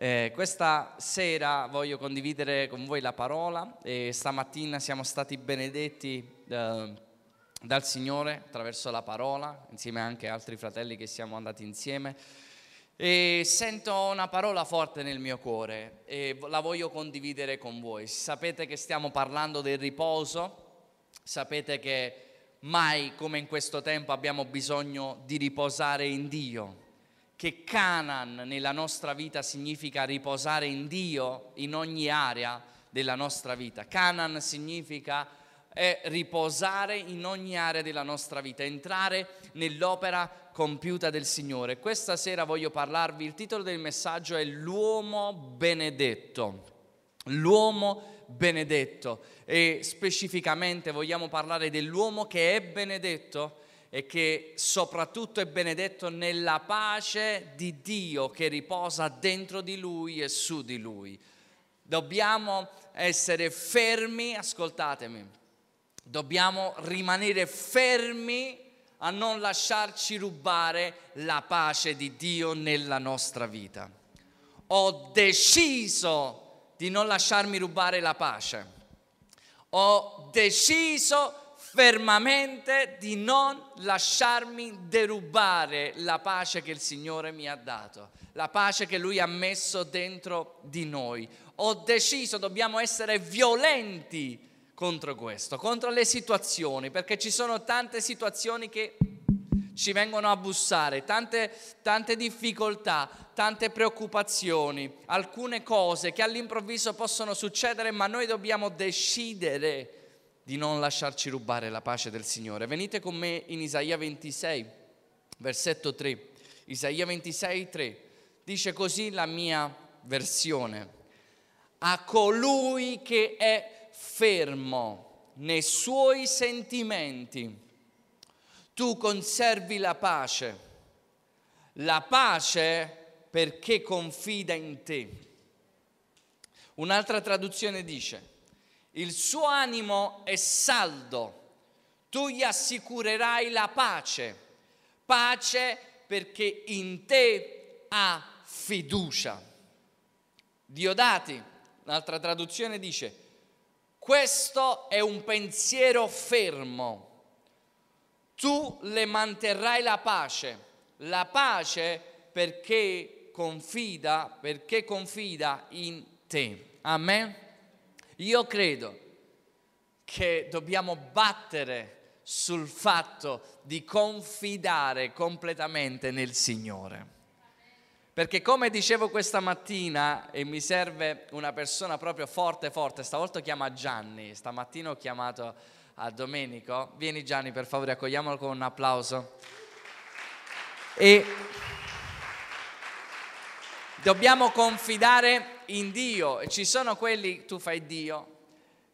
Eh, questa sera voglio condividere con voi la parola e stamattina siamo stati benedetti eh, dal Signore attraverso la parola, insieme anche a altri fratelli che siamo andati insieme. E sento una parola forte nel mio cuore e la voglio condividere con voi. Sapete che stiamo parlando del riposo, sapete che mai come in questo tempo abbiamo bisogno di riposare in Dio che Canaan nella nostra vita significa riposare in Dio in ogni area della nostra vita. Canaan significa è riposare in ogni area della nostra vita, entrare nell'opera compiuta del Signore. Questa sera voglio parlarvi, il titolo del messaggio è L'uomo benedetto. L'uomo benedetto e specificamente vogliamo parlare dell'uomo che è benedetto e che soprattutto è benedetto nella pace di Dio che riposa dentro di lui e su di lui. Dobbiamo essere fermi, ascoltatemi, dobbiamo rimanere fermi a non lasciarci rubare la pace di Dio nella nostra vita. Ho deciso di non lasciarmi rubare la pace. Ho deciso fermamente di non lasciarmi derubare la pace che il Signore mi ha dato, la pace che Lui ha messo dentro di noi. Ho deciso, dobbiamo essere violenti contro questo, contro le situazioni, perché ci sono tante situazioni che ci vengono a bussare, tante, tante difficoltà, tante preoccupazioni, alcune cose che all'improvviso possono succedere, ma noi dobbiamo decidere di non lasciarci rubare la pace del Signore. Venite con me in Isaia 26, versetto 3. Isaia 26, 3. Dice così la mia versione. A colui che è fermo nei suoi sentimenti, tu conservi la pace. La pace perché confida in te. Un'altra traduzione dice, il suo animo è saldo, tu gli assicurerai la pace, pace perché in te ha fiducia. Diodati, un'altra traduzione dice, questo è un pensiero fermo, tu le manterrai la pace, la pace perché confida, perché confida in te. Amen. Io credo che dobbiamo battere sul fatto di confidare completamente nel Signore. Perché come dicevo questa mattina, e mi serve una persona proprio forte, forte, stavolta chiama Gianni, stamattina ho chiamato a Domenico, vieni Gianni per favore, accogliamolo con un applauso. E dobbiamo confidare in Dio. Ci sono quelli, tu fai Dio,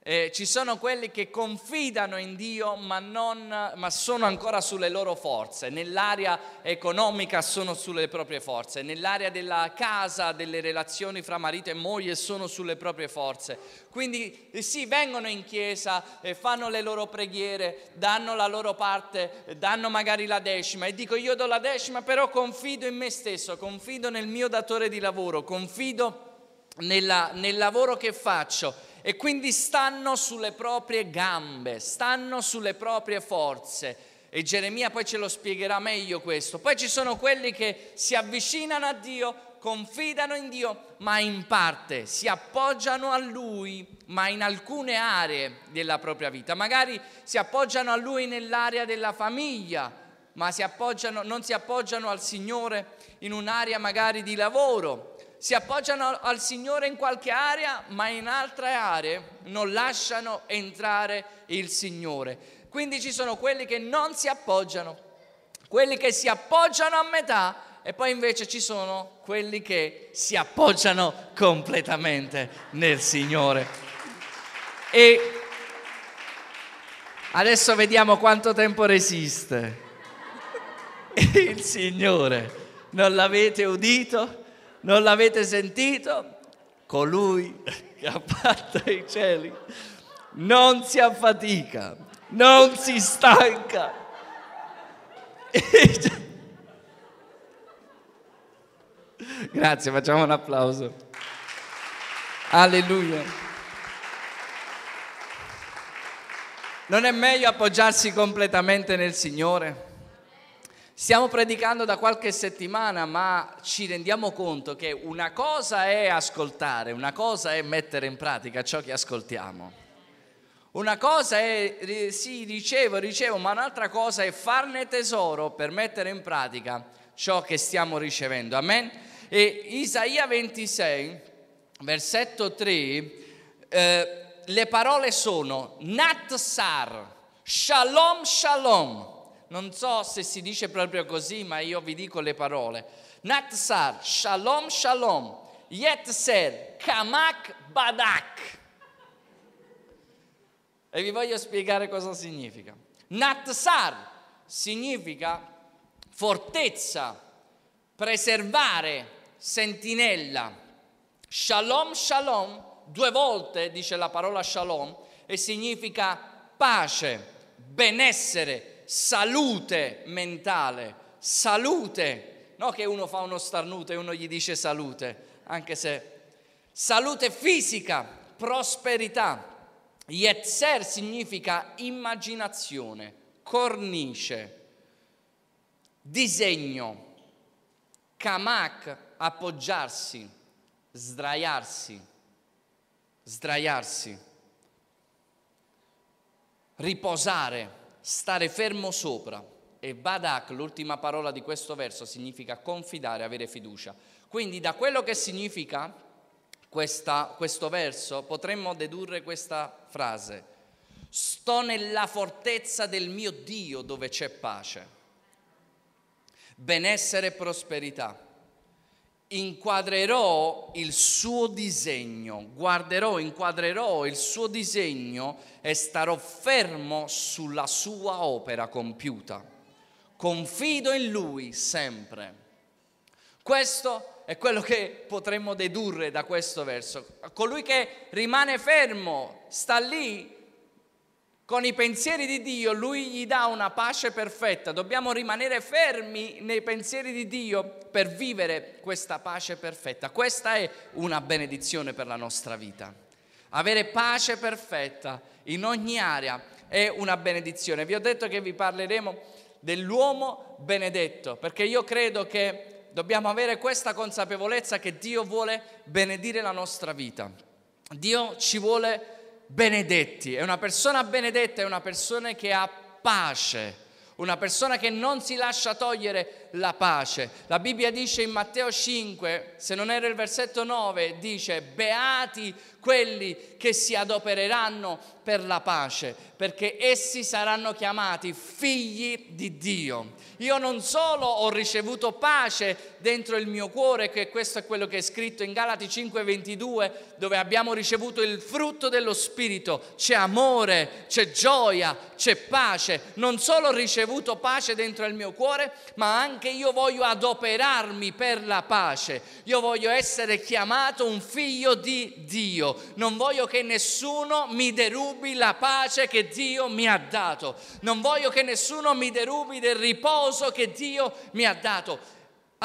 eh, ci sono quelli che confidano in Dio ma, non, ma sono ancora sulle loro forze, nell'area economica sono sulle proprie forze, nell'area della casa, delle relazioni fra marito e moglie sono sulle proprie forze. Quindi eh, sì, vengono in chiesa, e fanno le loro preghiere, danno la loro parte, danno magari la decima e dico io do la decima però confido in me stesso, confido nel mio datore di lavoro, confido nella, nel lavoro che faccio e quindi stanno sulle proprie gambe, stanno sulle proprie forze. E Geremia poi ce lo spiegherà meglio questo. Poi ci sono quelli che si avvicinano a Dio, confidano in Dio, ma in parte si appoggiano a Lui, ma in alcune aree della propria vita. Magari si appoggiano a Lui nell'area della famiglia, ma si non si appoggiano al Signore in un'area magari di lavoro si appoggiano al Signore in qualche area, ma in altre aree non lasciano entrare il Signore. Quindi ci sono quelli che non si appoggiano, quelli che si appoggiano a metà e poi invece ci sono quelli che si appoggiano completamente nel Signore. E adesso vediamo quanto tempo resiste il Signore. Non l'avete udito? Non l'avete sentito? Colui che ha fatto i cieli non si affatica, non si stanca. Grazie, facciamo un applauso. Alleluia. Non è meglio appoggiarsi completamente nel Signore? Stiamo predicando da qualche settimana, ma ci rendiamo conto che una cosa è ascoltare, una cosa è mettere in pratica ciò che ascoltiamo. Una cosa è, sì, ricevo, ricevo, ma un'altra cosa è farne tesoro per mettere in pratica ciò che stiamo ricevendo. Amen? E Isaia 26, versetto 3, eh, le parole sono Natsar, Shalom, Shalom. Non so se si dice proprio così, ma io vi dico le parole. Natsar, Shalom, Shalom, Yetzer, Kamak, Badak. E vi voglio spiegare cosa significa. Natsar significa fortezza, preservare, sentinella. Shalom, shalom, due volte dice la parola shalom e significa pace, benessere, salute mentale, salute. No che uno fa uno starnuto e uno gli dice salute, anche se salute fisica, prosperità. Yetzer significa immaginazione, cornice, disegno. Kamak, appoggiarsi, sdraiarsi, sdraiarsi, riposare, stare fermo sopra. E Badak, l'ultima parola di questo verso, significa confidare, avere fiducia. Quindi da quello che significa questa, questo verso potremmo dedurre questa frase. Sto nella fortezza del mio Dio dove c'è pace, benessere e prosperità. Inquadrerò il suo disegno, guarderò, inquadrerò il suo disegno e starò fermo sulla sua opera compiuta. Confido in lui sempre. Questo è quello che potremmo dedurre da questo verso. Colui che rimane fermo, sta lì con i pensieri di Dio, lui gli dà una pace perfetta. Dobbiamo rimanere fermi nei pensieri di Dio per vivere questa pace perfetta. Questa è una benedizione per la nostra vita. Avere pace perfetta in ogni area è una benedizione. Vi ho detto che vi parleremo dell'uomo benedetto, perché io credo che dobbiamo avere questa consapevolezza che Dio vuole benedire la nostra vita. Dio ci vuole benedetti. E una persona benedetta è una persona che ha pace, una persona che non si lascia togliere la pace. La Bibbia dice in Matteo 5, se non era il versetto 9, dice, beati quelli che si adopereranno per la pace, perché essi saranno chiamati figli di Dio. Io non solo ho ricevuto pace dentro il mio cuore, che questo è quello che è scritto in Galati 5:22, dove abbiamo ricevuto il frutto dello Spirito, c'è amore, c'è gioia, c'è pace. Non solo ho ricevuto pace dentro il mio cuore, ma anche io voglio adoperarmi per la pace. Io voglio essere chiamato un figlio di Dio. Non voglio che nessuno mi derubi la pace che Dio mi ha dato. Non voglio che nessuno mi derubi del riposo che Dio mi ha dato.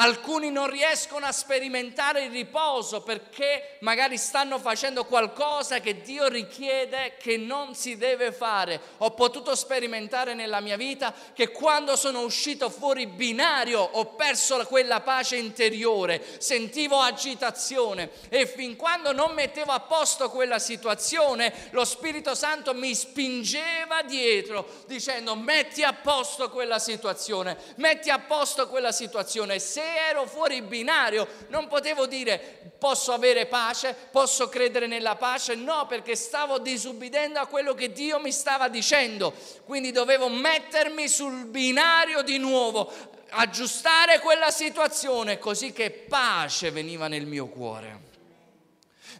Alcuni non riescono a sperimentare il riposo perché magari stanno facendo qualcosa che Dio richiede che non si deve fare. Ho potuto sperimentare nella mia vita che quando sono uscito fuori binario ho perso quella pace interiore, sentivo agitazione e fin quando non mettevo a posto quella situazione, lo Spirito Santo mi spingeva dietro dicendo metti a posto quella situazione, metti a posto quella situazione. Se ero fuori binario, non potevo dire posso avere pace, posso credere nella pace, no, perché stavo disubbidendo a quello che Dio mi stava dicendo, quindi dovevo mettermi sul binario di nuovo, aggiustare quella situazione così che pace veniva nel mio cuore.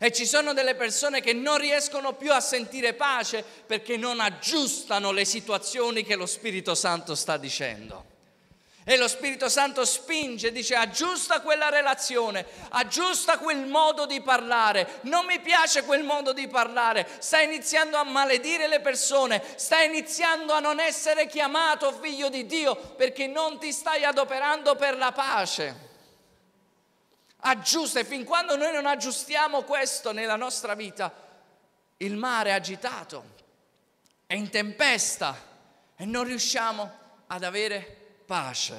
E ci sono delle persone che non riescono più a sentire pace perché non aggiustano le situazioni che lo Spirito Santo sta dicendo. E lo Spirito Santo spinge, dice aggiusta quella relazione, aggiusta quel modo di parlare. Non mi piace quel modo di parlare. Stai iniziando a maledire le persone, stai iniziando a non essere chiamato figlio di Dio perché non ti stai adoperando per la pace. aggiusta e fin quando noi non aggiustiamo questo nella nostra vita, il mare è agitato, è in tempesta e non riusciamo ad avere pace.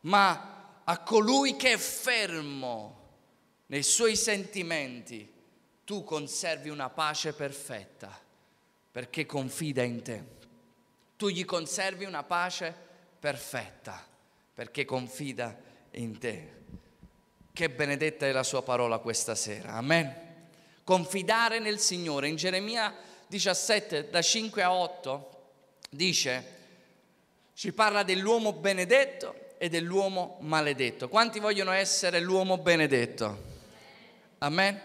Ma a colui che è fermo nei suoi sentimenti, tu conservi una pace perfetta perché confida in te. Tu gli conservi una pace perfetta perché confida in te. Che benedetta è la sua parola questa sera. Amen. Confidare nel Signore. In Geremia 17, da 5 a 8, dice, ci parla dell'uomo benedetto e dell'uomo maledetto. Quanti vogliono essere l'uomo benedetto? Amen.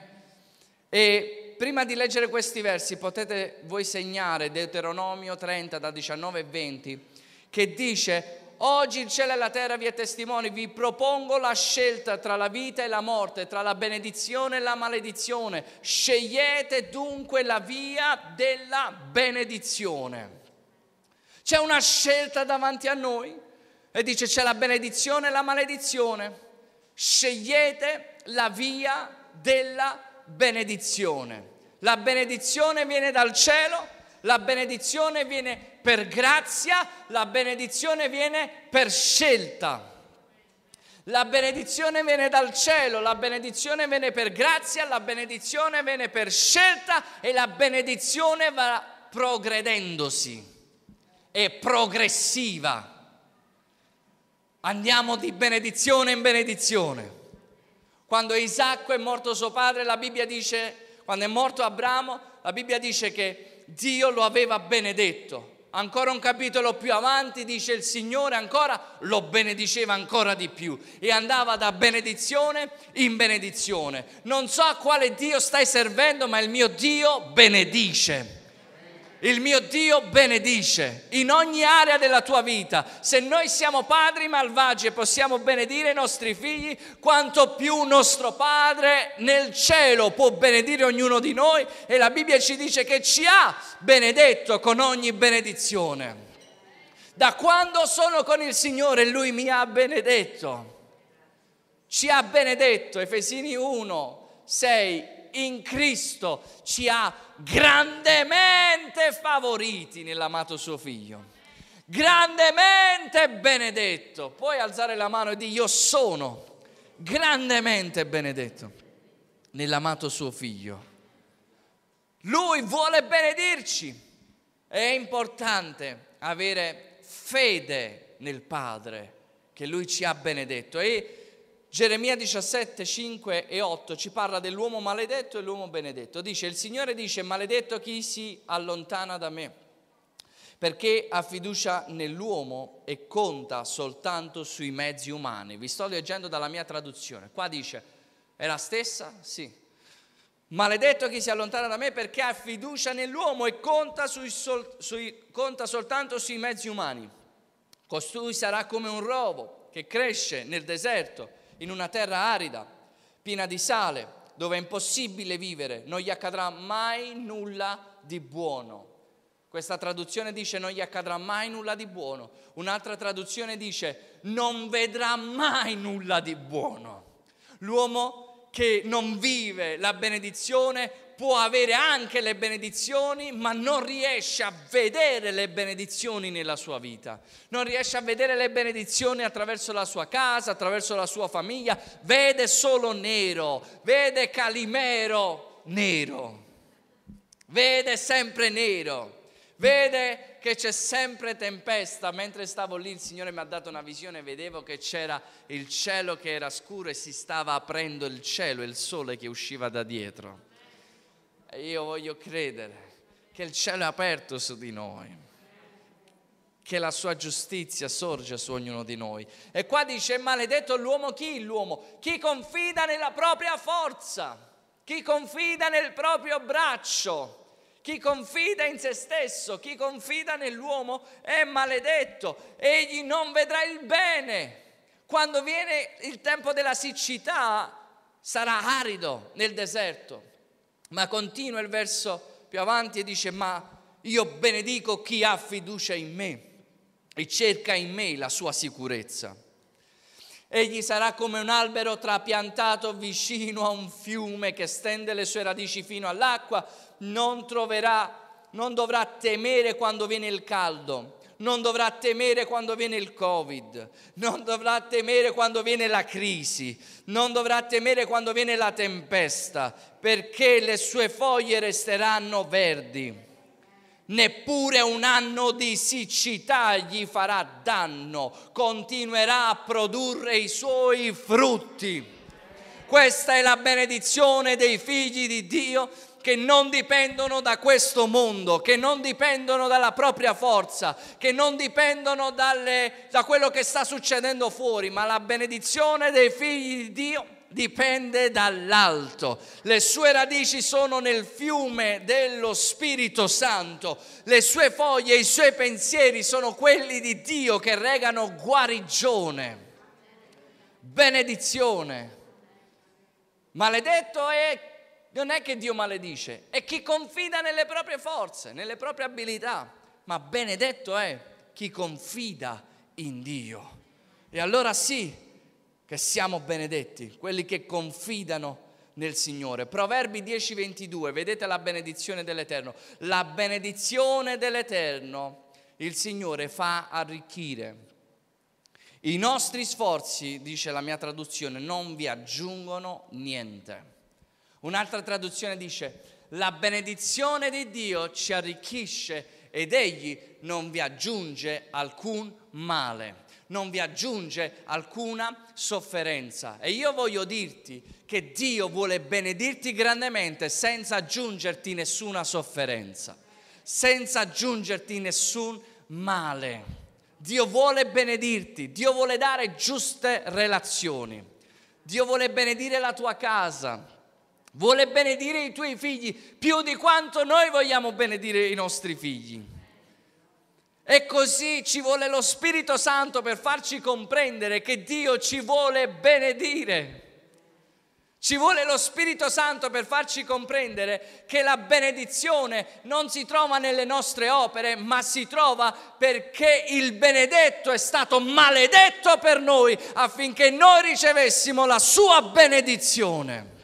E prima di leggere questi versi potete voi segnare Deuteronomio 30 da 19 e 20 che dice oggi il cielo e la terra vi è testimoni, vi propongo la scelta tra la vita e la morte, tra la benedizione e la maledizione. Scegliete dunque la via della benedizione. C'è una scelta davanti a noi e dice c'è la benedizione e la maledizione. Scegliete la via della benedizione. La benedizione viene dal cielo, la benedizione viene per grazia, la benedizione viene per scelta. La benedizione viene dal cielo, la benedizione viene per grazia, la benedizione viene per scelta e la benedizione va progredendosi, è progressiva. Andiamo di benedizione in benedizione. Quando Isacco è morto suo padre, la Bibbia dice, quando è morto Abramo, la Bibbia dice che Dio lo aveva benedetto. Ancora un capitolo più avanti dice il Signore ancora lo benediceva ancora di più e andava da benedizione in benedizione. Non so a quale Dio stai servendo, ma il mio Dio benedice. Il mio Dio benedice in ogni area della tua vita. Se noi siamo padri malvagi e possiamo benedire i nostri figli, quanto più nostro Padre nel cielo può benedire ognuno di noi e la Bibbia ci dice che ci ha benedetto con ogni benedizione. Da quando sono con il Signore Lui mi ha benedetto. Ci ha benedetto, Efesini 1, 6, in Cristo ci ha grandemente favoriti nell'amato suo figlio. Grandemente benedetto. Puoi alzare la mano e dire io sono grandemente benedetto nell'amato suo figlio. Lui vuole benedirci. È importante avere fede nel Padre che Lui ci ha benedetto. E Geremia 17, 5 e 8 ci parla dell'uomo maledetto e l'uomo benedetto. Dice, il Signore dice, maledetto chi si allontana da me, perché ha fiducia nell'uomo e conta soltanto sui mezzi umani. Vi sto leggendo dalla mia traduzione. Qua dice, è la stessa? Sì. Maledetto chi si allontana da me perché ha fiducia nell'uomo e conta, sui sol, sui, conta soltanto sui mezzi umani. Costui sarà come un rovo che cresce nel deserto in una terra arida, piena di sale, dove è impossibile vivere, non gli accadrà mai nulla di buono. Questa traduzione dice non gli accadrà mai nulla di buono. Un'altra traduzione dice non vedrà mai nulla di buono. L'uomo che non vive la benedizione può avere anche le benedizioni, ma non riesce a vedere le benedizioni nella sua vita. Non riesce a vedere le benedizioni attraverso la sua casa, attraverso la sua famiglia. Vede solo nero, vede Calimero nero, vede sempre nero. Vede che c'è sempre tempesta. Mentre stavo lì il Signore mi ha dato una visione, vedevo che c'era il cielo che era scuro e si stava aprendo il cielo e il sole che usciva da dietro. E io voglio credere che il cielo è aperto su di noi, che la sua giustizia sorge su ognuno di noi. E qua dice, maledetto l'uomo chi? L'uomo, chi confida nella propria forza, chi confida nel proprio braccio. Chi confida in se stesso, chi confida nell'uomo è maledetto, egli non vedrà il bene. Quando viene il tempo della siccità sarà arido nel deserto. Ma continua il verso più avanti e dice, ma io benedico chi ha fiducia in me e cerca in me la sua sicurezza. Egli sarà come un albero trapiantato vicino a un fiume che stende le sue radici fino all'acqua, non troverà, non dovrà temere quando viene il caldo, non dovrà temere quando viene il Covid, non dovrà temere quando viene la crisi, non dovrà temere quando viene la tempesta, perché le sue foglie resteranno verdi. Neppure un anno di siccità gli farà danno, continuerà a produrre i suoi frutti. Questa è la benedizione dei figli di Dio che non dipendono da questo mondo, che non dipendono dalla propria forza, che non dipendono dalle, da quello che sta succedendo fuori, ma la benedizione dei figli di Dio dipende dall'alto. Le sue radici sono nel fiume dello Spirito Santo, le sue foglie, i suoi pensieri sono quelli di Dio che regano guarigione, benedizione. Maledetto è non è che Dio maledice, è chi confida nelle proprie forze, nelle proprie abilità, ma benedetto è chi confida in Dio. E allora sì che siamo benedetti, quelli che confidano nel Signore. Proverbi 10:22, vedete la benedizione dell'Eterno. La benedizione dell'Eterno il Signore fa arricchire. I nostri sforzi, dice la mia traduzione, non vi aggiungono niente. Un'altra traduzione dice, la benedizione di Dio ci arricchisce ed egli non vi aggiunge alcun male, non vi aggiunge alcuna sofferenza. E io voglio dirti che Dio vuole benedirti grandemente senza aggiungerti nessuna sofferenza, senza aggiungerti nessun male. Dio vuole benedirti, Dio vuole dare giuste relazioni, Dio vuole benedire la tua casa, vuole benedire i tuoi figli più di quanto noi vogliamo benedire i nostri figli. E così ci vuole lo Spirito Santo per farci comprendere che Dio ci vuole benedire. Ci vuole lo Spirito Santo per farci comprendere che la benedizione non si trova nelle nostre opere, ma si trova perché il benedetto è stato maledetto per noi affinché noi ricevessimo la sua benedizione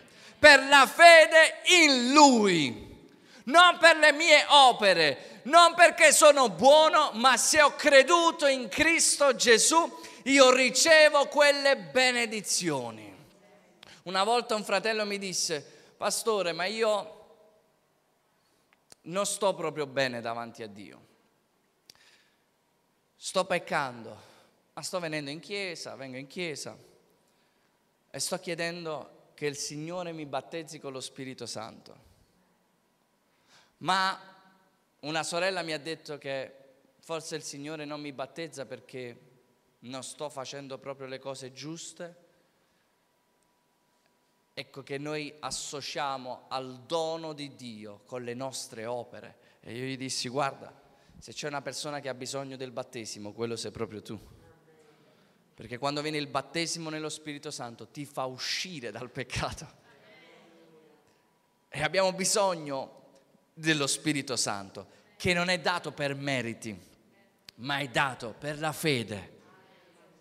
per la fede in Lui, non per le mie opere, non perché sono buono, ma se ho creduto in Cristo Gesù, io ricevo quelle benedizioni. Una volta un fratello mi disse, pastore, ma io non sto proprio bene davanti a Dio. Sto peccando, ma sto venendo in chiesa, vengo in chiesa e sto chiedendo che il Signore mi battezzi con lo Spirito Santo. Ma una sorella mi ha detto che forse il Signore non mi battezza perché non sto facendo proprio le cose giuste. Ecco che noi associamo al dono di Dio con le nostre opere. E io gli dissi, guarda, se c'è una persona che ha bisogno del battesimo, quello sei proprio tu. Perché quando viene il battesimo nello Spirito Santo ti fa uscire dal peccato. E abbiamo bisogno dello Spirito Santo, che non è dato per meriti, ma è dato per la fede.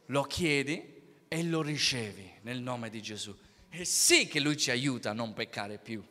Lo chiedi e lo ricevi nel nome di Gesù. E sì che Lui ci aiuta a non peccare più.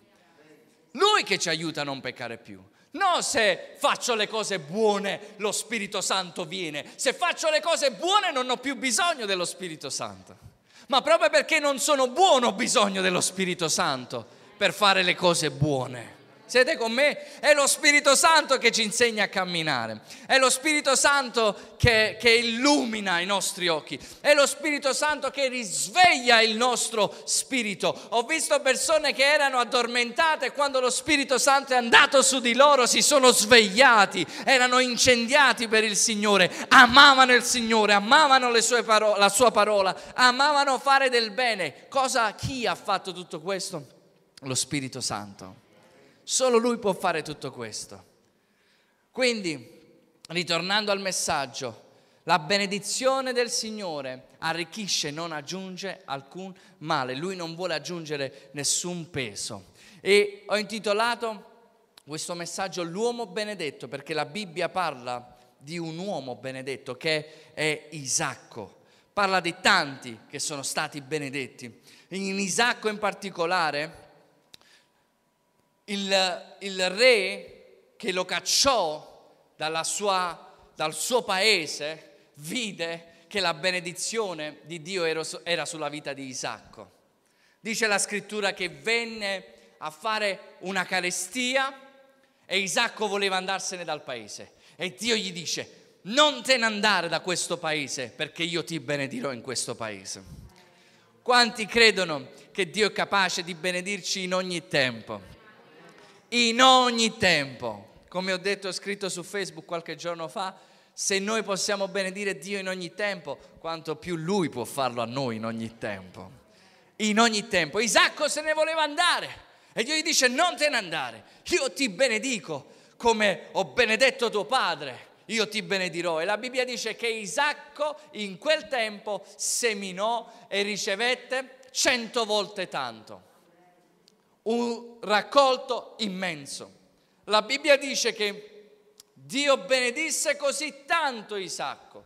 Lui che ci aiuta a non peccare più. No, se faccio le cose buone lo Spirito Santo viene. Se faccio le cose buone non ho più bisogno dello Spirito Santo. Ma proprio perché non sono buono ho bisogno dello Spirito Santo per fare le cose buone. Siete con me? È lo Spirito Santo che ci insegna a camminare, è lo Spirito Santo che, che, illumina i nostri occhi, è lo Spirito Santo che risveglia il nostro spirito. Ho visto persone che erano addormentate e quando lo Spirito Santo è andato su di loro si sono svegliati, erano incendiati per il Signore, amavano il Signore, amavano paro- la sua parola, amavano fare del bene. Cosa, chi ha fatto tutto questo? Lo Spirito Santo. Solo lui può fare tutto questo. Quindi, ritornando al messaggio, la benedizione del Signore arricchisce, non aggiunge alcun male. Lui non vuole aggiungere nessun peso. E ho intitolato questo messaggio L'uomo benedetto perché la Bibbia parla di un uomo benedetto che è Isacco. parla di tanti che sono stati benedetti. In Isacco in particolare, il, il re che lo cacciò sua, dal suo paese vide che la benedizione di Dio era sulla vita di Isacco. Dice la scrittura che venne a fare una carestia e Isacco voleva andarsene dal paese. E Dio gli dice, non te ne andare da questo paese perché io ti benedirò in questo paese. Quanti credono che Dio è capace di benedirci in ogni tempo? In ogni tempo. Come ho detto e scritto su Facebook qualche giorno fa, se noi possiamo benedire Dio in ogni tempo, quanto più Lui può farlo a noi in ogni tempo. In ogni tempo. Isacco se ne voleva andare e Dio gli dice non te ne andare, io ti benedico come ho benedetto tuo padre, io ti benedirò. E la Bibbia dice che Isacco in quel tempo seminò e ricevette cento volte tanto. Un raccolto immenso. La Bibbia dice che Dio benedisse così tanto Isacco,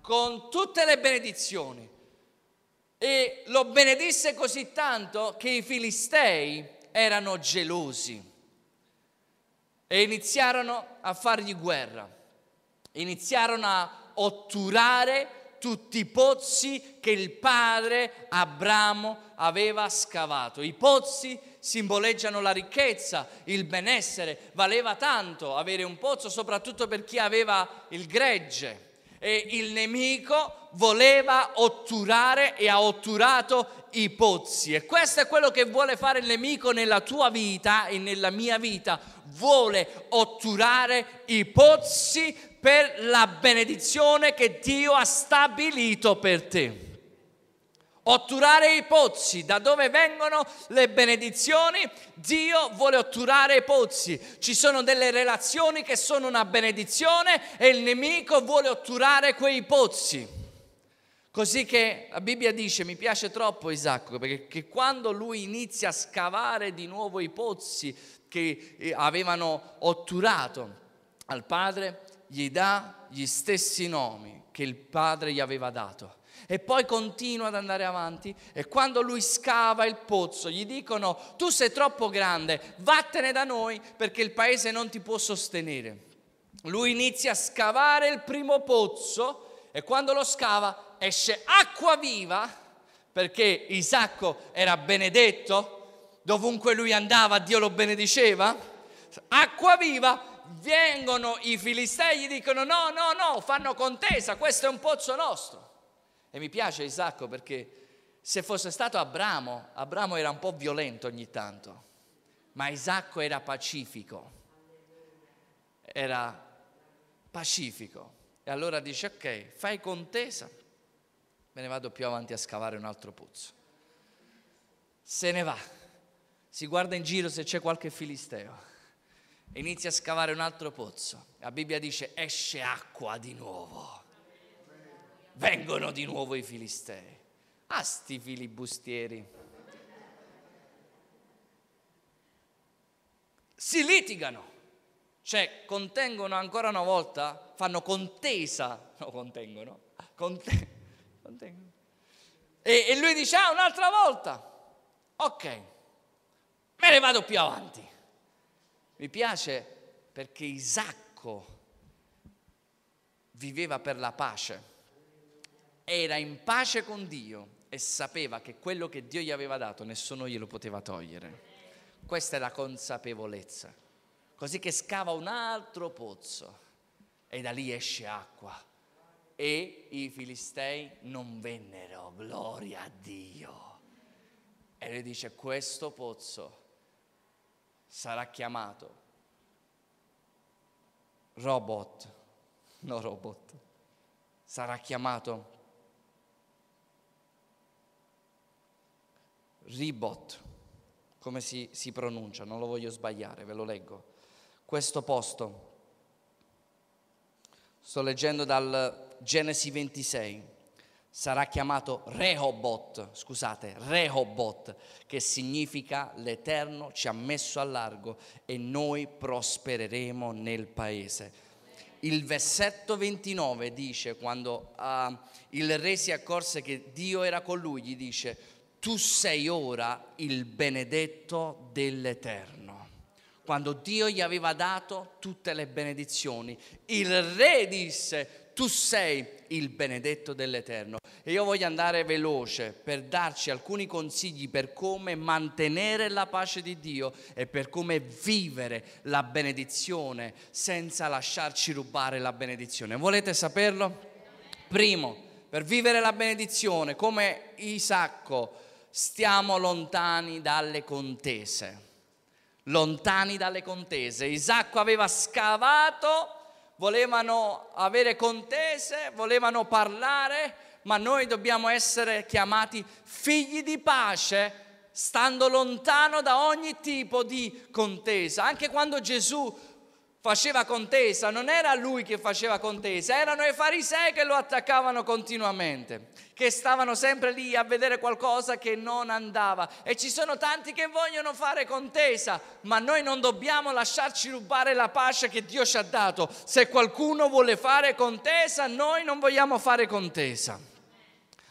con tutte le benedizioni, e lo benedisse così tanto che i filistei erano gelosi e iniziarono a fargli guerra, iniziarono a otturare tutti i pozzi che il padre Abramo aveva scavato. I pozzi simboleggiano la ricchezza, il benessere. Valeva tanto avere un pozzo, soprattutto per chi aveva il gregge. E il nemico voleva otturare e ha otturato i pozzi. E questo è quello che vuole fare il nemico nella tua vita e nella mia vita. Vuole otturare i pozzi per la benedizione che Dio ha stabilito per te otturare i pozzi, da dove vengono le benedizioni, Dio vuole otturare i pozzi. Ci sono delle relazioni che sono una benedizione e il nemico vuole otturare quei pozzi. Così che la Bibbia dice, mi piace troppo Isacco, perché quando lui inizia a scavare di nuovo i pozzi che eh, avevano otturato al padre, gli dà gli stessi nomi che il padre gli aveva dato e poi continua ad andare avanti e quando lui scava il pozzo gli dicono tu sei troppo grande, vattene da noi perché il paese non ti può sostenere. Lui inizia a scavare il primo pozzo e quando lo scava esce acqua viva perché Isacco era benedetto, dovunque lui andava Dio lo benediceva, acqua viva vengono i filistei gli dicono no, no, no, fanno contesa, questo è un pozzo nostro. E mi piace Isacco perché se fosse stato Abramo, Abramo era un po' violento ogni tanto, ma Isacco era pacifico, era pacifico. E allora dice, ok, fai contesa, me ne vado più avanti a scavare un altro pozzo. Se ne va, si guarda in giro se c'è qualche filisteo, inizia a scavare un altro pozzo. La Bibbia dice, esce acqua di nuovo vengono di nuovo i filistei. Ah, sti filibustieri. Si litigano, cioè contengono ancora una volta, fanno contesa, no contengono, conte, contengono. E, e lui dice, ah, un'altra volta, ok, me ne vado più avanti. Mi piace perché Isacco viveva per la pace era in pace con Dio e sapeva che quello che Dio gli aveva dato nessuno glielo poteva togliere. Questa è la consapevolezza. Così che scava un altro pozzo e da lì esce acqua. E i filistei non vennero, gloria a Dio. E lui dice, questo pozzo sarà chiamato robot, no robot, sarà chiamato Ribot, come si, si pronuncia, non lo voglio sbagliare, ve lo leggo. Questo posto, sto leggendo dal Genesi 26, sarà chiamato Rehobot, scusate, Rehobot, che significa l'Eterno ci ha messo a largo e noi prospereremo nel paese. il versetto 29 dice, quando uh, il re si accorse che Dio era con lui, gli dice, tu sei ora il benedetto dell'Eterno. Quando Dio gli aveva dato tutte le benedizioni, il re disse, tu sei il benedetto dell'Eterno. E io voglio andare veloce per darci alcuni consigli per come mantenere la pace di Dio e per come vivere la benedizione senza lasciarci rubare la benedizione. Volete saperlo? Primo, per vivere la benedizione come Isacco stiamo lontani dalle contese. Lontani dalle contese. Isacco aveva scavato volevano avere contese, volevano parlare, ma noi dobbiamo essere chiamati figli di pace, stando lontano da ogni tipo di contesa. Anche quando Gesù faceva contesa, non era lui che faceva contesa, erano i farisei che lo attaccavano continuamente, che stavano sempre lì a vedere qualcosa che non andava. E ci sono tanti che vogliono fare contesa, ma noi non dobbiamo lasciarci rubare la pace che Dio ci ha dato. Se qualcuno vuole fare contesa, noi non vogliamo fare contesa.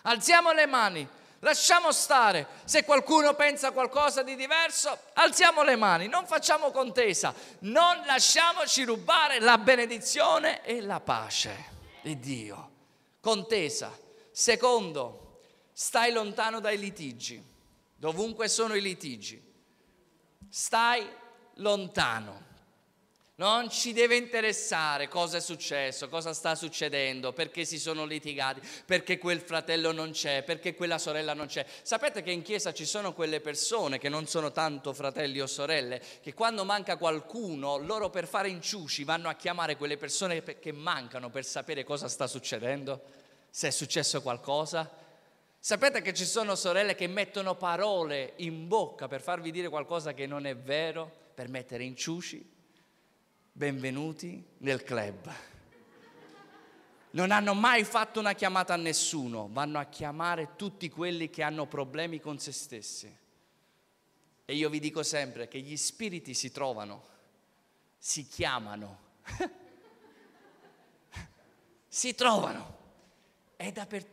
Alziamo le mani. Lasciamo stare, se qualcuno pensa qualcosa di diverso, alziamo le mani, non facciamo contesa, non lasciamoci rubare la benedizione e la pace di Dio. Contesa. Secondo, stai lontano dai litigi, dovunque sono i litigi. Stai lontano. Non ci deve interessare cosa è successo, cosa sta succedendo, perché si sono litigati, perché quel fratello non c'è, perché quella sorella non c'è. Sapete che in chiesa ci sono quelle persone che non sono tanto fratelli o sorelle, che quando manca qualcuno, loro per fare inciuci vanno a chiamare quelle persone che mancano per sapere cosa sta succedendo, se è successo qualcosa. Sapete che ci sono sorelle che mettono parole in bocca per farvi dire qualcosa che non è vero, per mettere inciuci? Benvenuti nel club. Non hanno mai fatto una chiamata a nessuno, vanno a chiamare tutti quelli che hanno problemi con se stessi. E io vi dico sempre che gli spiriti si trovano, si chiamano, si trovano. È, per,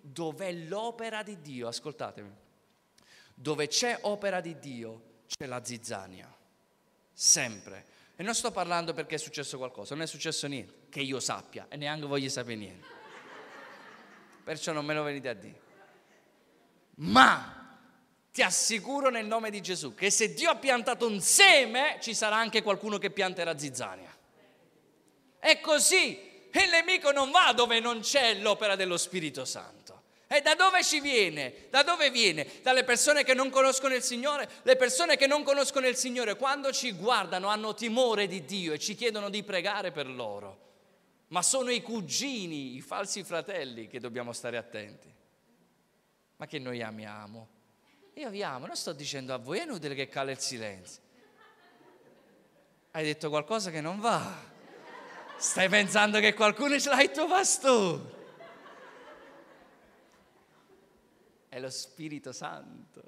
dov'è l'opera di Dio, ascoltatemi, dove c'è opera di Dio c'è la zizzania, sempre. E non sto parlando perché è successo qualcosa, non è successo niente, che io sappia e neanche voglio sapere niente. Perciò non me lo venite a dire. Ma ti assicuro nel nome di Gesù che se Dio ha piantato un seme, ci sarà anche qualcuno che pianterà zizzania. È così. Il nemico non va dove non c'è l'opera dello Spirito Santo. E da dove ci viene? Da dove viene? Dalle persone che non conoscono il Signore? Le persone che non conoscono il Signore quando ci guardano hanno timore di Dio e ci chiedono di pregare per loro. Ma sono i cugini, i falsi fratelli che dobbiamo stare attenti. Ma che noi amiamo. Io vi amo, non sto dicendo a voi, è inutile che cala il silenzio. Hai detto qualcosa che non va. Stai pensando che qualcuno ce l'ha il tuo pastore. È lo Spirito Santo.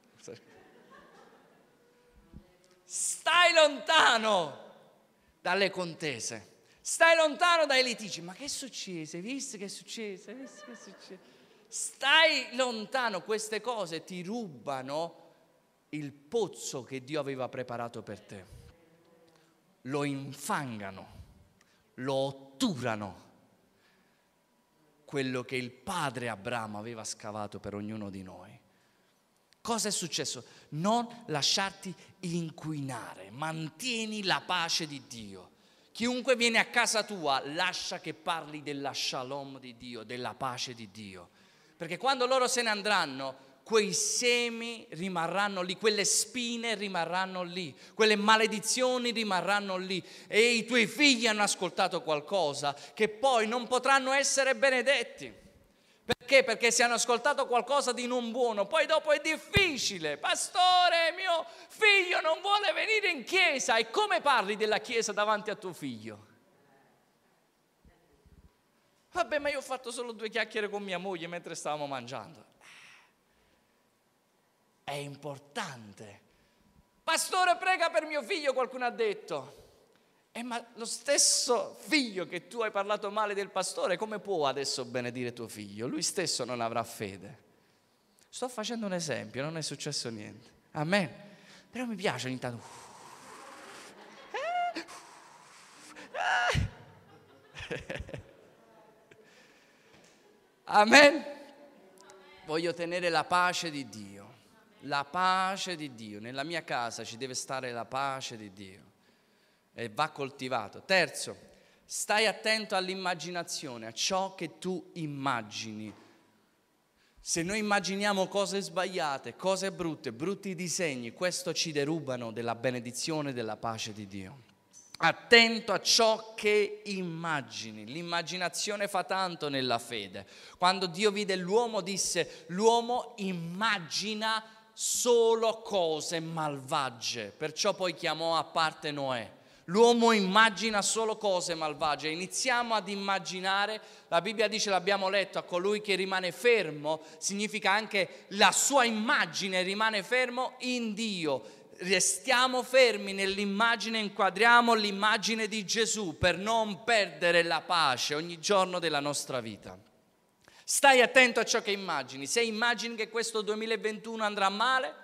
Stai lontano dalle contese, stai lontano dai litigi. Ma che succede? Hai visto che è successo? Hai visto che è successo? Stai lontano, queste cose ti rubano il pozzo che Dio aveva preparato per te. Lo infangano, lo otturano quello che il padre Abramo aveva scavato per ognuno di noi. Cosa è successo? Non lasciarti inquinare, mantieni la pace di Dio. Chiunque viene a casa tua, lascia che parli della shalom di Dio, della pace di Dio. Perché quando loro se ne andranno, quei semi rimarranno lì, quelle spine rimarranno lì, quelle maledizioni rimarranno lì e i tuoi figli hanno ascoltato qualcosa che poi non potranno essere benedetti. Perché? Perché se hanno ascoltato qualcosa di non buono, poi dopo è difficile. Pastore, mio figlio non vuole venire in chiesa e come parli della chiesa davanti a tuo figlio? Vabbè, ma io ho fatto solo due chiacchiere con mia moglie mentre stavamo mangiando è importante. Pastore, prega per mio figlio, qualcuno ha detto. Eh, ma lo stesso figlio che tu hai parlato male del pastore, come può adesso benedire tuo figlio? Lui stesso non avrà fede. Sto facendo un esempio, non è successo niente. Amen. Però mi piace ogni tanto. Amen. Voglio tenere la pace di Dio. La pace di Dio. Nella mia casa ci deve stare la pace di Dio e va coltivato. Terzo, stai attento all'immaginazione, a ciò che tu immagini. Se noi immaginiamo cose sbagliate, cose brutte, brutti disegni, questo ci derubano della benedizione e della pace di Dio. Attento a ciò che immagini. L'immaginazione fa tanto nella fede. Quando Dio vide l'uomo disse, l'uomo immagina solo cose malvagie, perciò poi chiamò a parte Noè. L'uomo immagina solo cose malvagie. Iniziamo ad immaginare, la Bibbia dice, l'abbiamo letto, a colui che rimane fermo, significa anche la sua immagine rimane fermo in Dio. Restiamo fermi nell'immagine, inquadriamo l'immagine di Gesù per non perdere la pace ogni giorno della nostra vita. Stai attento a ciò che immagini. Se immagini che questo 2021 andrà male,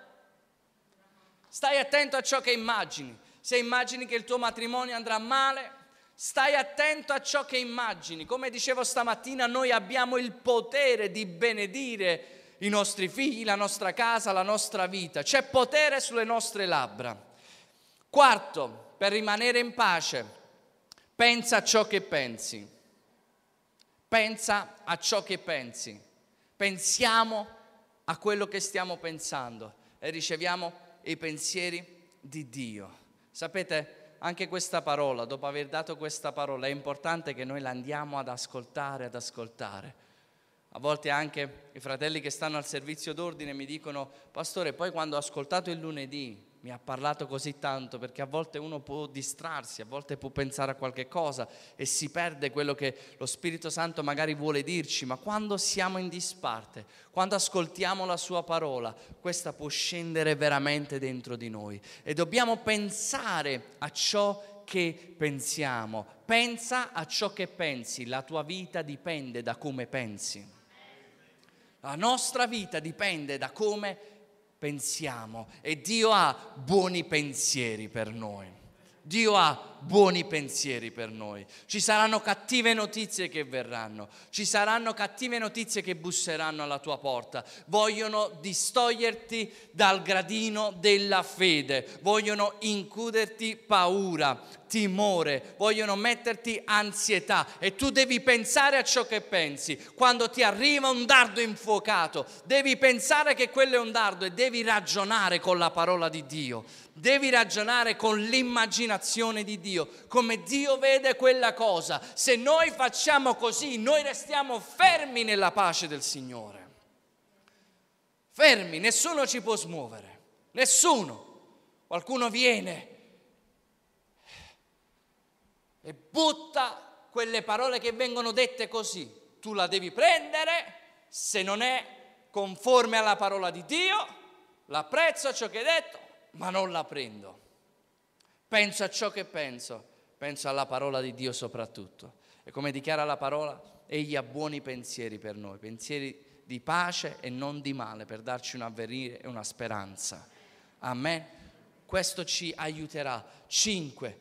stai attento a ciò che immagini se immagini che il tuo matrimonio andrà male, stai attento a ciò che immagini. Come dicevo stamattina, noi abbiamo il potere di benedire i nostri figli, la nostra casa, la nostra vita. C'è potere sulle nostre labbra. Quarto, per rimanere in pace, pensa a ciò che pensi. Pensa a ciò che pensi. Pensiamo a quello che stiamo pensando e riceviamo i pensieri di Dio. Sapete, anche questa parola, dopo aver dato questa parola, è importante che noi la andiamo ad ascoltare, ad ascoltare. A volte anche i fratelli che stanno al servizio d'ordine mi dicono, pastore, poi quando ho ascoltato il lunedì, mi ha parlato così tanto perché a volte uno può distrarsi, a volte può pensare a qualche cosa e si perde quello che lo Spirito Santo magari vuole dirci, ma quando siamo in disparte, quando ascoltiamo la sua parola, questa può scendere veramente dentro di noi e dobbiamo pensare a ciò che pensiamo. Pensa a ciò che pensi, la tua vita dipende da come pensi. La nostra vita dipende da come pensi pensiamo e Dio ha buoni pensieri per noi. Dio ha buoni pensieri per noi. Ci saranno cattive notizie che verranno, ci saranno cattive notizie che busseranno alla tua porta. Vogliono distoglierti dal gradino della fede, vogliono incuderti paura, timore, vogliono metterti ansietà e tu devi pensare a ciò che pensi. Quando ti arriva un dardo infuocato, devi pensare che quello è un dardo e devi ragionare con la parola di Dio devi ragionare con l'immaginazione di Dio, come Dio vede quella cosa. Se noi facciamo così, noi restiamo fermi nella pace del Signore. Fermi, nessuno ci può smuovere, nessuno. Qualcuno viene e butta quelle parole che vengono dette così. Tu la devi prendere, se non è conforme alla parola di Dio, l'apprezzo ciò che hai detto, ma non la prendo. Penso a ciò che penso, penso alla parola di Dio soprattutto. E come dichiara la parola, egli ha buoni pensieri per noi, pensieri di pace e non di male, per darci un avvenire e una speranza. Amen. Questo ci aiuterà. Cinque,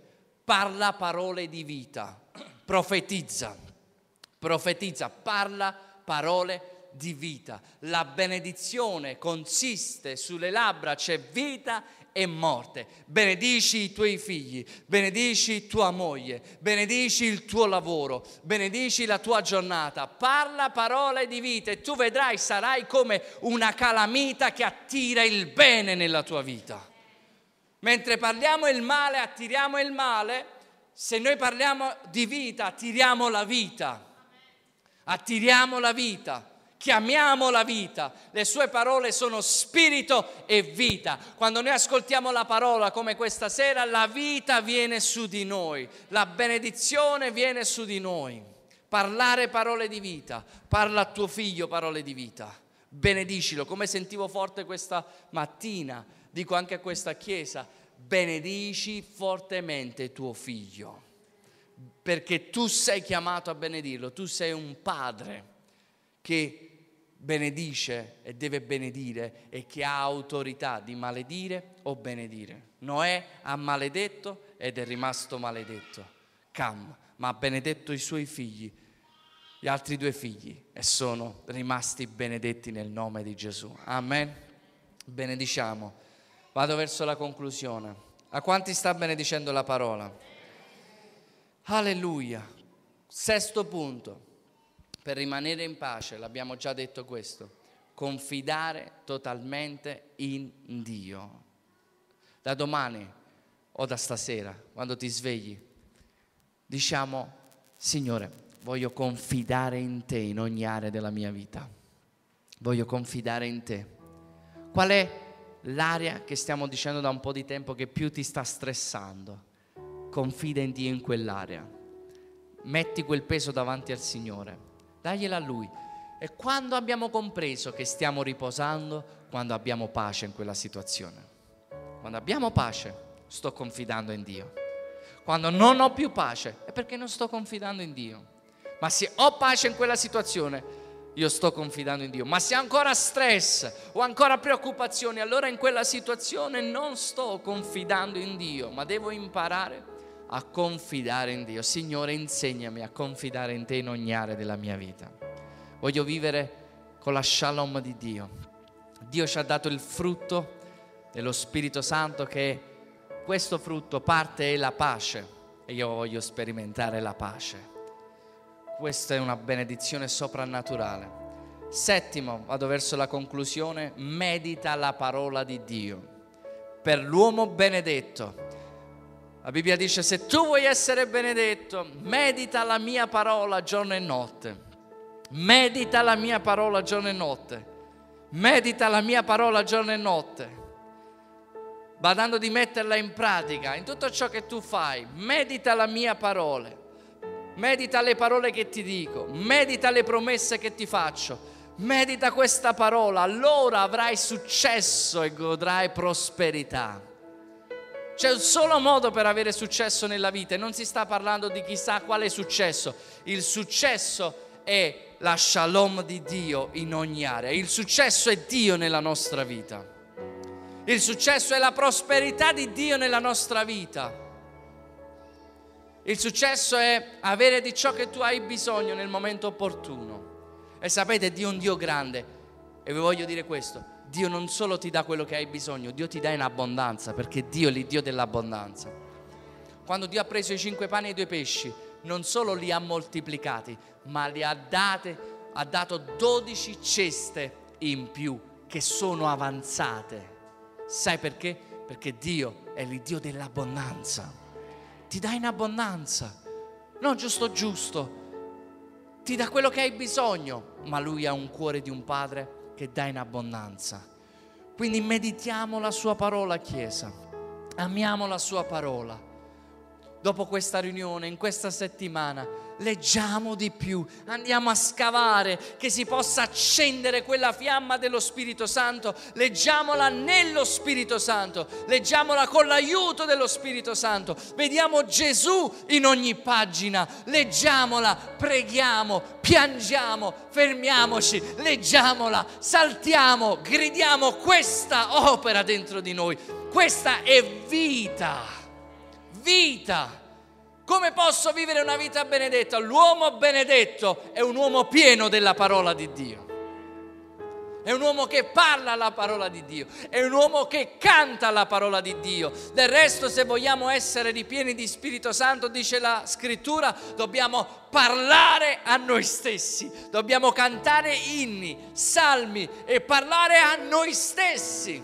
parla parole di vita, profetizza, profetizza, parla parole di vita. La benedizione consiste sulle labbra, c'è vita e morte. Benedici i tuoi figli, benedici tua moglie, benedici il tuo lavoro, benedici la tua giornata. Parla parole di vita e tu vedrai, sarai come una calamita che attira il bene nella tua vita. Mentre parliamo il male, attiriamo il male, se noi parliamo di vita, attiriamo la vita. Attiriamo la vita chiamiamo la vita. Le sue parole sono spirito e vita. Quando noi ascoltiamo la parola come questa sera, la vita viene su di noi, la benedizione viene su di noi. Parlare parole di vita, parla a tuo figlio parole di vita. Benedicilo, come sentivo forte questa mattina, dico anche a questa chiesa, benedici fortemente tuo figlio, perché tu sei chiamato a benedirlo, tu sei un padre che benedice e deve benedire e che ha autorità di maledire o benedire. Noè ha maledetto ed è rimasto maledetto. Cam, ma ha benedetto i suoi figli, gli altri due figli, e sono rimasti benedetti nel nome di Gesù. Amen. Benediciamo. Vado verso la conclusione. A quanti sta benedicendo la parola? Alleluia. Sesto punto per rimanere in pace, l'abbiamo già detto questo, confidare totalmente in Dio. Da domani o da stasera, quando ti svegli, diciamo, Signore, voglio confidare in te in ogni area della mia vita. Voglio confidare in te. Qual è l'area che stiamo dicendo da un po' di tempo che più ti sta stressando? Confida in Dio in quell'area. Metti quel peso davanti al Signore dagliela a Lui. E quando abbiamo compreso che stiamo riposando, quando abbiamo pace in quella situazione. Quando abbiamo pace, sto confidando in Dio. Quando non ho più pace, è perché non sto confidando in Dio. Ma se ho pace in quella situazione, io sto confidando in Dio. Ma se ho ancora stress o ancora preoccupazioni, allora in quella situazione non sto confidando in Dio, ma devo imparare a confidare in Dio. Signore, insegnami a confidare in te in ogni area della mia vita. Voglio vivere con la shalom di Dio. Dio ci ha dato il frutto dello Spirito Santo che questo frutto parte è la pace e io voglio sperimentare la pace. Questa è una benedizione soprannaturale. Settimo, vado verso la conclusione, medita la parola di Dio. Per l'uomo benedetto la Bibbia dice, se tu vuoi essere benedetto, medita la mia parola giorno e notte. Medita la mia parola giorno e notte. Medita la mia parola giorno e notte. Badando di metterla in pratica in tutto ciò che tu fai. Medita la mia parola. Medita le parole che ti dico. Medita le promesse che ti faccio. Medita questa parola. Allora avrai successo e godrai prosperità. C'è un solo modo per avere successo nella vita e non si sta parlando di chissà quale successo. Il successo è la shalom di Dio in ogni area. Il successo è Dio nella nostra vita. Il successo è la prosperità di Dio nella nostra vita. Il successo è avere di ciò che tu hai bisogno nel momento opportuno. E sapete, Dio è un Dio grande. E vi voglio dire questo. Dio non solo ti dà quello che hai bisogno, Dio ti dà in abbondanza, perché Dio è l'Iddio dell'abbondanza. Quando Dio ha preso i cinque pani e i due pesci, non solo li ha moltiplicati, ma li ha date, ha dato dodici ceste in più che sono avanzate. Sai perché? Perché Dio è l'Iddio dell'abbondanza. Ti dà in abbondanza, non giusto giusto. Ti dà quello che hai bisogno, ma lui ha un cuore di un padre che dà in abbondanza. Quindi meditiamo la sua parola, Chiesa, amiamo la sua parola. Dopo questa riunione, in questa settimana, leggiamo di più, andiamo a scavare, che si possa accendere quella fiamma dello Spirito Santo, leggiamola nello Spirito Santo, leggiamola con l'aiuto dello Spirito Santo, vediamo Gesù in ogni pagina, leggiamola, preghiamo, piangiamo, fermiamoci, leggiamola, saltiamo, gridiamo questa opera dentro di noi, questa è vita, vita come posso vivere una vita benedetta? L'uomo benedetto è un uomo pieno della parola di Dio. È un uomo che parla la parola di Dio, è un uomo che canta la parola di Dio. Del resto, se vogliamo essere ripieni di Spirito Santo, dice la scrittura, dobbiamo parlare a noi stessi, dobbiamo cantare inni, salmi e parlare a noi stessi.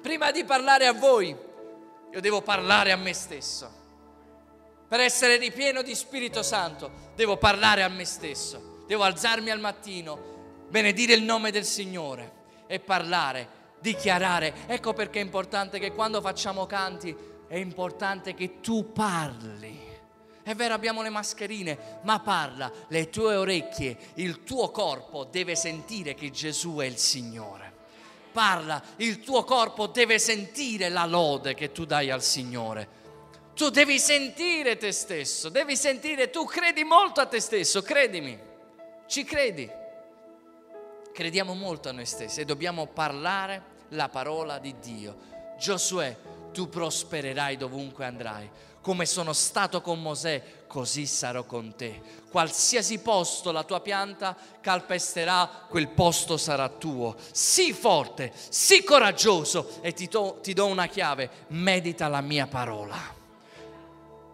Prima di parlare a voi, io devo parlare a me stesso. Per essere ripieno di Spirito Santo devo parlare a me stesso, devo alzarmi al mattino, benedire il nome del Signore e parlare, dichiarare. Ecco perché è importante che quando facciamo canti è importante che tu parli. È vero, abbiamo le mascherine, ma parla, le tue orecchie, il tuo corpo deve sentire che Gesù è il Signore. parla, il tuo corpo deve sentire la lode che tu dai al Signore. Tu devi sentire te stesso, devi sentire, tu credi molto a te stesso, credimi, ci credi. Crediamo molto a noi stessi e dobbiamo parlare la parola di Dio. Giosuè, tu prospererai dovunque andrai. Come sono stato con Mosè, così sarò con te. Qualsiasi posto la tua pianta calpesterà, quel posto sarà tuo. Sii forte, sii coraggioso e ti, to- ti do una chiave, medita la mia parola.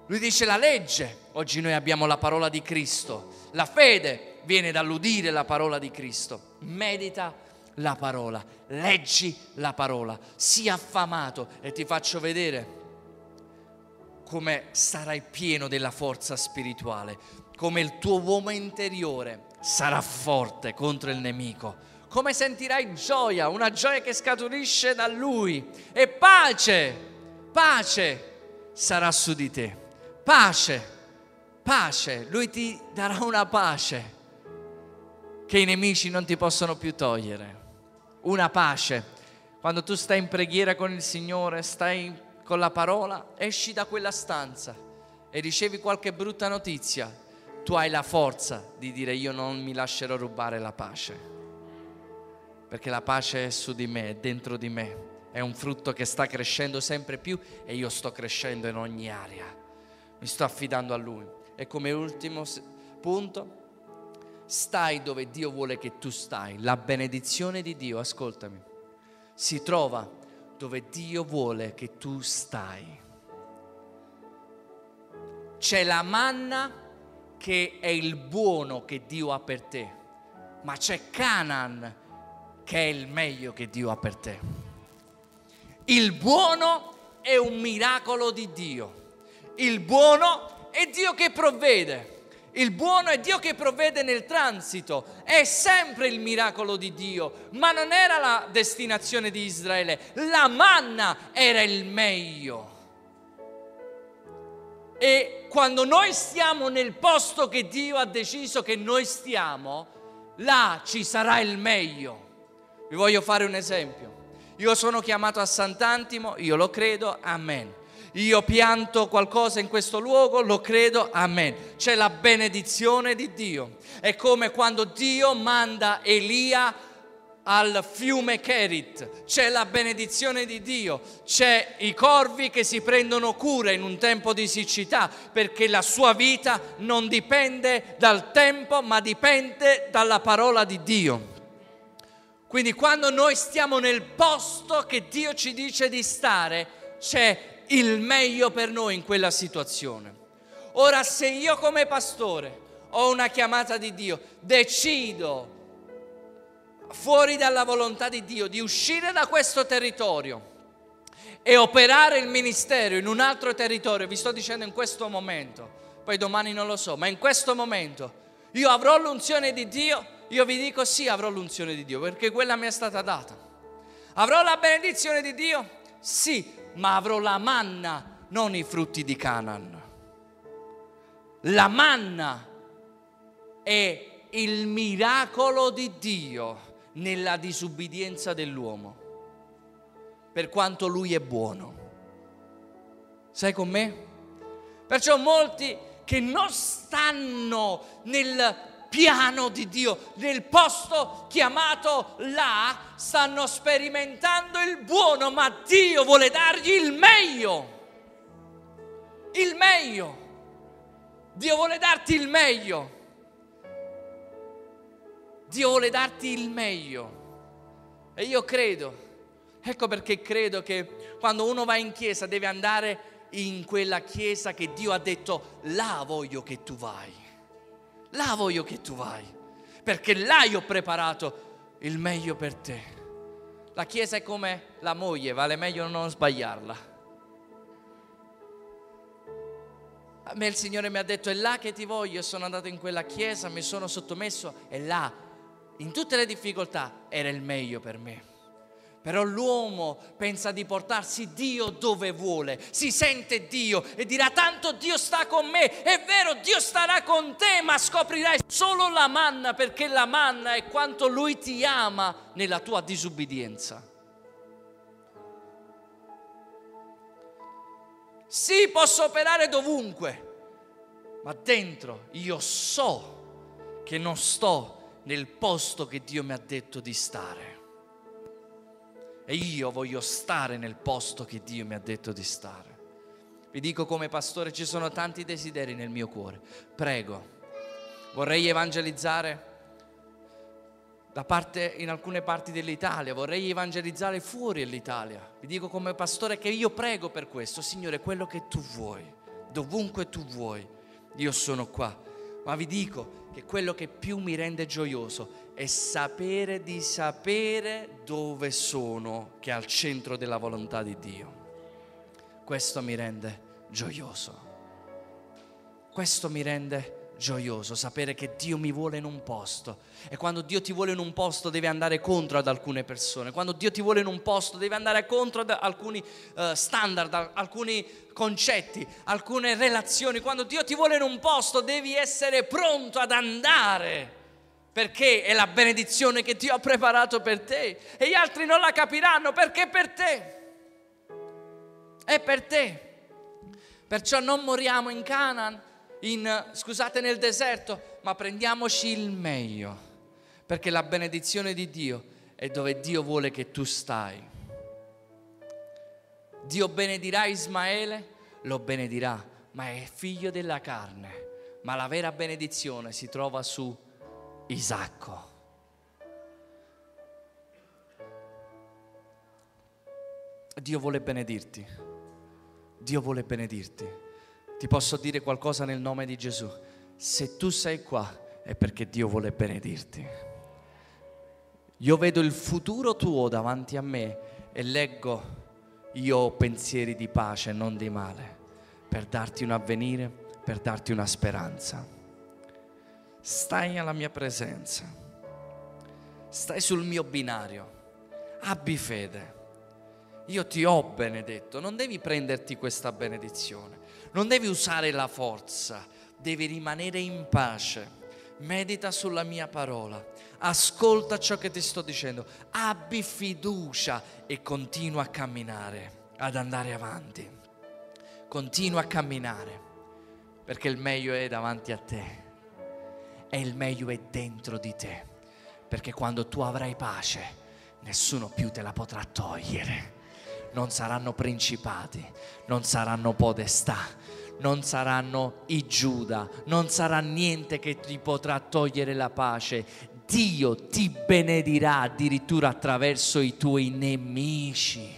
Lui dice la legge, oggi noi abbiamo la parola di Cristo, la fede viene dall'udire la parola di Cristo, medita la parola, leggi la parola, sii affamato e ti faccio vedere come sarai pieno della forza spirituale, come il tuo uomo interiore sarà forte contro il nemico, come sentirai gioia, una gioia che scaturisce da lui. E pace, pace sarà su di te pace, pace, lui ti darà una pace che i nemici non ti possono più togliere. Una pace. Quando tu stai in preghiera con il Signore, stai con la parola, esci da quella stanza e ricevi qualche brutta notizia, tu hai la forza di dire io non mi lascerò rubare la pace. Perché la pace è su di me, è dentro di me. È un frutto che sta crescendo sempre più e io sto crescendo in ogni area mi sto affidando a Lui. E come ultimo punto, stai dove Dio vuole che tu stai. La benedizione di Dio, ascoltami, si trova dove Dio vuole che tu stai. C'è la manna che è il buono che Dio ha per te, ma c'è Canaan che è il meglio che Dio ha per te. Il buono è un miracolo di Dio il buono è Dio che provvede. Il buono è Dio che provvede nel transito, è sempre il miracolo di Dio, ma non era la destinazione di Israele, la manna era il meglio. E quando noi stiamo nel posto che Dio ha deciso che noi stiamo, là ci sarà il meglio. Vi voglio fare un esempio. Io sono chiamato a Sant'Antimo, io lo credo, amen io pianto qualcosa in questo luogo, lo credo, amen. C'è la benedizione di Dio. È come quando Dio manda Elia al fiume Kerit, c'è la benedizione di Dio, c'è i corvi che si prendono cura in un tempo di siccità, perché la sua vita non dipende dal tempo, ma dipende dalla parola di Dio. Quindi quando noi stiamo nel posto che Dio ci dice di stare, c'è il meglio per noi in quella situazione. Ora se io come pastore ho una chiamata di Dio, decido fuori dalla volontà di Dio di uscire da questo territorio e operare il ministero in un altro territorio, vi sto dicendo in questo momento, poi domani non lo so, ma in questo momento io avrò l'unzione di Dio, io vi dico sì, avrò l'unzione di Dio, perché quella mi è stata data. Avrò la benedizione di Dio? Sì, ma avrò la manna, non i frutti di Canaan. La manna è il miracolo di Dio nella disubbidienza dell'uomo, per quanto lui è buono. Sei con me? Perciò molti che non stanno nel piano di Dio, nel posto chiamato là, stanno sperimentando il buono, ma Dio vuole dargli il meglio. Il meglio. Dio vuole darti il meglio. Dio vuole darti il meglio. E io credo, ecco perché credo che quando uno va in chiesa deve andare in quella chiesa che Dio ha detto, là voglio che tu vai. Là voglio che tu vai, perché là io ho preparato il meglio per te. La Chiesa è come la moglie, vale meglio non sbagliarla. A me il Signore mi ha detto è là che ti voglio, sono andato in quella chiesa, mi sono sottomesso e là, in tutte le difficoltà, era il meglio per me. Però l'uomo pensa di portarsi Dio dove vuole, si sente Dio e dirà tanto Dio sta con me, è vero Dio starà con te, ma scoprirai solo la manna perché la manna è quanto Lui ti ama nella tua disubbidienza. Sì, posso operare dovunque, ma dentro io so che non sto nel posto che Dio mi ha detto di stare. E io voglio stare nel posto che Dio mi ha detto di stare. Vi dico come pastore, ci sono tanti desideri nel mio cuore. Prego, vorrei evangelizzare parte, in alcune parti dell'Italia, vorrei evangelizzare fuori dell'Italia. Vi dico come pastore che io prego per questo, Signore, quello che tu vuoi, dovunque tu vuoi, io sono qua. Ma vi dico che quello che più mi rende gioioso è sapere di sapere dove sono, che è al centro della volontà di Dio. Questo mi rende gioioso. Questo mi rende gioioso, sapere che Dio mi vuole in un posto. E quando Dio ti vuole in un posto devi andare contro ad alcune persone. Quando Dio ti vuole in un posto devi andare contro ad alcuni uh, standard, alcuni concetti, alcune relazioni. Quando Dio ti vuole in un posto devi essere pronto ad andare perché è la benedizione che Dio ha preparato per te e gli altri non la capiranno perché è per te. È per te. Perciò non moriamo in Canaan, in, scusate, nel deserto, ma prendiamoci il meglio, perché la benedizione di Dio è dove Dio vuole che tu stai. Dio benedirà Ismaele, lo benedirà, ma è figlio della carne, ma la vera benedizione si trova su Isacco. Dio vuole benedirti. Dio vuole benedirti. Ti posso dire qualcosa nel nome di Gesù. Se tu sei qua è perché Dio vuole benedirti. Io vedo il futuro tuo davanti a me e leggo io ho pensieri di pace, non di male, per darti un avvenire, per darti una speranza stai alla mia presenza, stai sul mio binario, abbi fede. Io ti ho benedetto, non devi prenderti questa benedizione, non devi usare la forza, devi rimanere in pace. Medita sulla mia parola, ascolta ciò che ti sto dicendo, abbi fiducia e continua a camminare, ad andare avanti. Continua a camminare, perché il meglio è davanti a te e il meglio è dentro di te. Perché quando tu avrai pace, nessuno più te la potrà togliere. Non saranno principati, non saranno podestà, non saranno i Giuda, non sarà niente che ti potrà togliere la pace. Dio ti benedirà addirittura attraverso i tuoi nemici.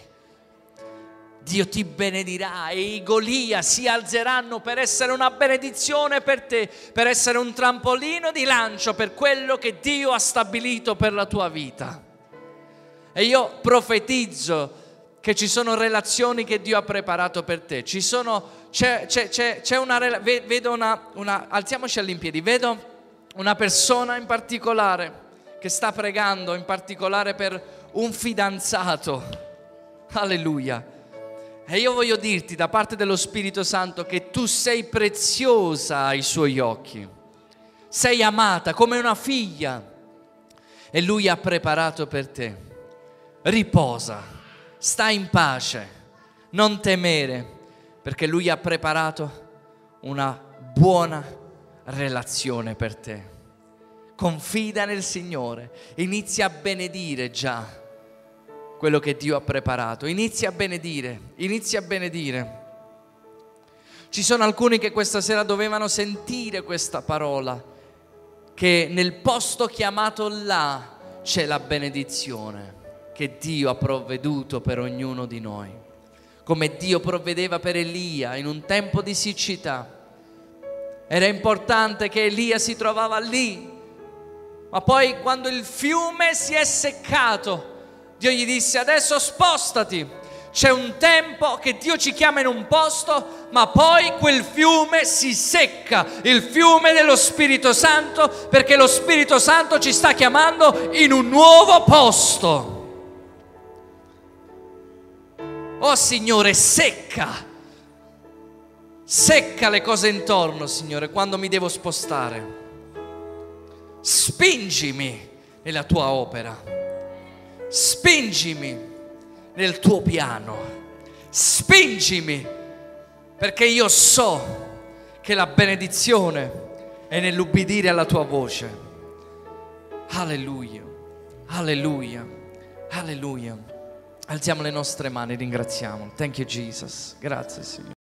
Dio ti benedirà e i Golia si alzeranno per essere una benedizione per te, per essere un trampolino di lancio per quello che Dio ha stabilito per la tua vita. E io profetizzo che ci sono relazioni che Dio ha preparato per te. Ci sono, c'è, c'è, c'è, c'è una, vedo una, una, alziamoci all'impiedi, vedo una persona in particolare che sta pregando in particolare per un fidanzato. Alleluia e io voglio dirti da parte dello Spirito Santo che tu sei preziosa ai suoi occhi, sei amata come una figlia e Lui ha preparato per te. Riposa, sta in pace, non temere, perché Lui ha preparato una buona relazione per te. Confida nel Signore, inizia a benedire già quello che Dio ha preparato. Inizia a benedire, inizia a benedire. Ci sono alcuni che questa sera dovevano sentire questa parola, che nel posto chiamato là c'è la benedizione che Dio ha provveduto per ognuno di noi, come Dio provvedeva per Elia in un tempo di siccità. Era importante che Elia si trovava lì, ma poi quando il fiume si è seccato, Dio gli disse adesso spostati. C'è un tempo che Dio ci chiama in un posto, ma poi quel fiume si secca, il fiume dello Spirito Santo, perché lo Spirito Santo ci sta chiamando in un nuovo posto. Oh Signore, secca, secca le cose intorno, Signore, quando mi devo spostare. Spingimi nella tua opera, spingimi nel tuo piano, spingimi perché io so che la benedizione è nell'ubbidire alla tua voce. Alleluia, alleluia, alleluia. Alziamo le nostre mani, ringraziamo. Thank you Jesus. Grazie Signore.